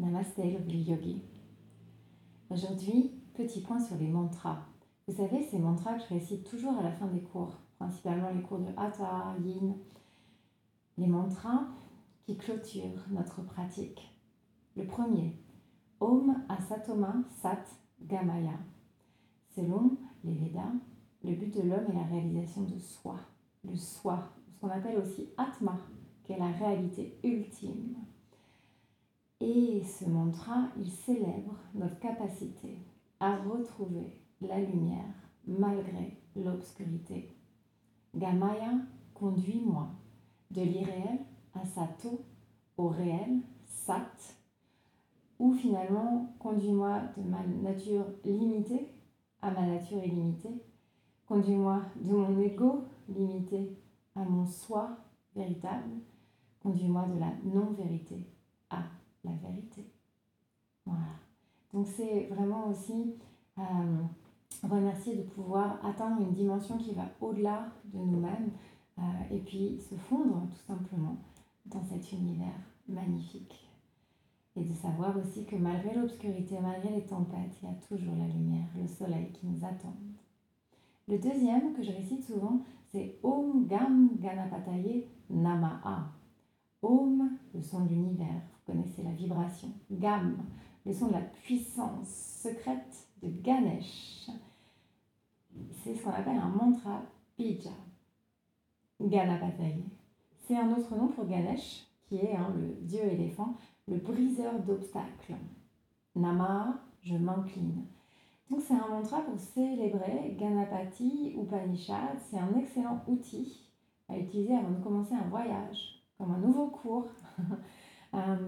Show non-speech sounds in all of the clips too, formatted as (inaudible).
Namasté Lovely Yogi. Aujourd'hui, petit point sur les mantras. Vous savez, ces mantras que je récite toujours à la fin des cours, principalement les cours de Hatha, Yin. Les mantras qui clôturent notre pratique. Le premier, Om Asatoma Sat Gamaya. Selon les Védas, le but de l'homme est la réalisation de soi, le soi, ce qu'on appelle aussi Atma, qui est la réalité ultime. Et ce mantra, il célèbre notre capacité à retrouver la lumière malgré l'obscurité. Gamaya, conduis-moi de l'irréel à Sato, au réel, Sat, ou finalement conduis-moi de ma nature limitée à ma nature illimitée, conduis-moi de mon ego limité à mon soi véritable, conduis-moi de la non-vérité à la vérité. Voilà. Donc c'est vraiment aussi euh, remercier de pouvoir atteindre une dimension qui va au-delà de nous-mêmes euh, et puis se fondre tout simplement dans cet univers magnifique. Et de savoir aussi que malgré l'obscurité, malgré les tempêtes, il y a toujours la lumière, le soleil qui nous attend. Le deuxième que je récite souvent, c'est Om Gam Ganapataye Namaha. Om, le son de l'univers, vous connaissez la vibration. Gam, le son de la puissance secrète de Ganesh. C'est ce qu'on appelle un mantra Bija. Ganapataye. C'est un autre nom pour Ganesh, qui est hein, le dieu éléphant, le briseur d'obstacles. Nama, je m'incline. Donc c'est un mantra pour célébrer Ganapati ou Panishad. C'est un excellent outil à utiliser avant de commencer un voyage, comme un nouveau cours, (laughs)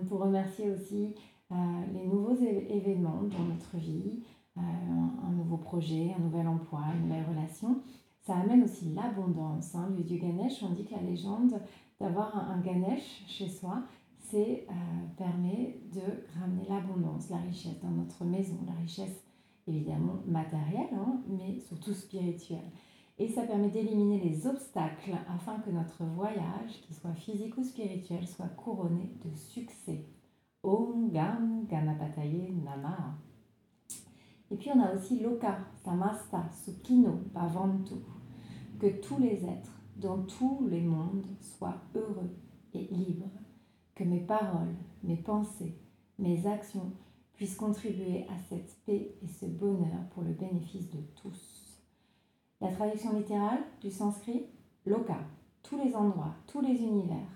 pour remercier aussi euh, les nouveaux événements dans notre vie, euh, un nouveau projet, un nouvel emploi, une nouvelle relation. Ça amène aussi l'abondance. Hein. Le dieu Ganesh, on dit que la légende d'avoir un, Ganesh chez soi, c'est permet de ramener l'abondance, la richesse dans notre maison, la richesse évidemment matérielle, hein, mais surtout spirituelle. Et ça permet d'éliminer les obstacles afin que notre voyage, qu'il soit physique ou spirituel, soit couronné de succès. Om Gam Ganapataye Nama. Et puis on a aussi Loka, Samasta, Sukino, Bhavantu. Que tous les êtres dans tous les mondes soient heureux et libres. Que mes paroles, mes pensées, mes actions puissent contribuer à cette paix et ce bonheur pour le bénéfice de tous. La traduction littérale du sanskrit, loka, tous les endroits, tous les univers.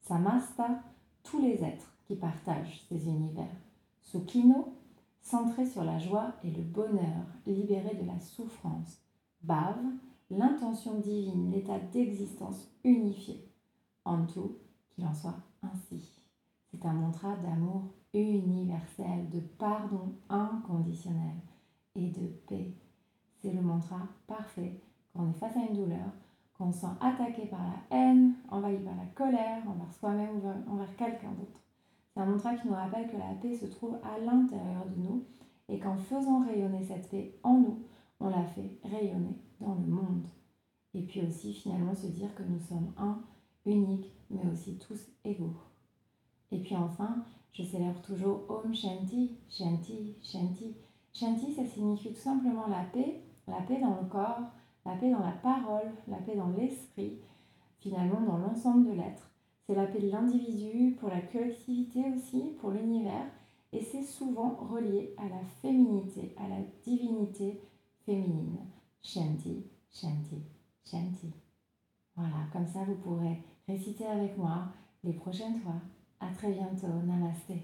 Samasta, tous les êtres qui partagent ces univers. Sukino, centré sur la joie et le bonheur, libéré de la souffrance. Bhav, l'intention divine, l'état d'existence unifié. Antu, qu'il en soit ainsi. C'est un mantra d'amour universel, de pardon inconditionnel et de paix c'est le mantra parfait quand on est face à une douleur, quand on se sent attaqué par la haine, envahi par la colère envers soi-même ou envers quelqu'un d'autre. C'est un mantra qui nous rappelle que la paix se trouve à l'intérieur de nous et qu'en faisant rayonner cette paix en nous, on la fait rayonner dans le monde. Et puis aussi finalement se dire que nous sommes un, unique, mais aussi tous égaux. Et puis enfin, je célèbre toujours Om Shanti, Shanti, Shanti. Shanti, ça signifie tout simplement la paix la paix dans le corps, la paix dans la parole, la paix dans l'esprit, finalement dans l'ensemble de l'être. C'est la paix de l'individu, pour la collectivité aussi, pour l'univers, et c'est souvent relié à la féminité, à la divinité féminine. Shanti, Shanti, Shanti. Voilà, comme ça vous pourrez réciter avec moi les prochaines fois. À très bientôt. Namasté.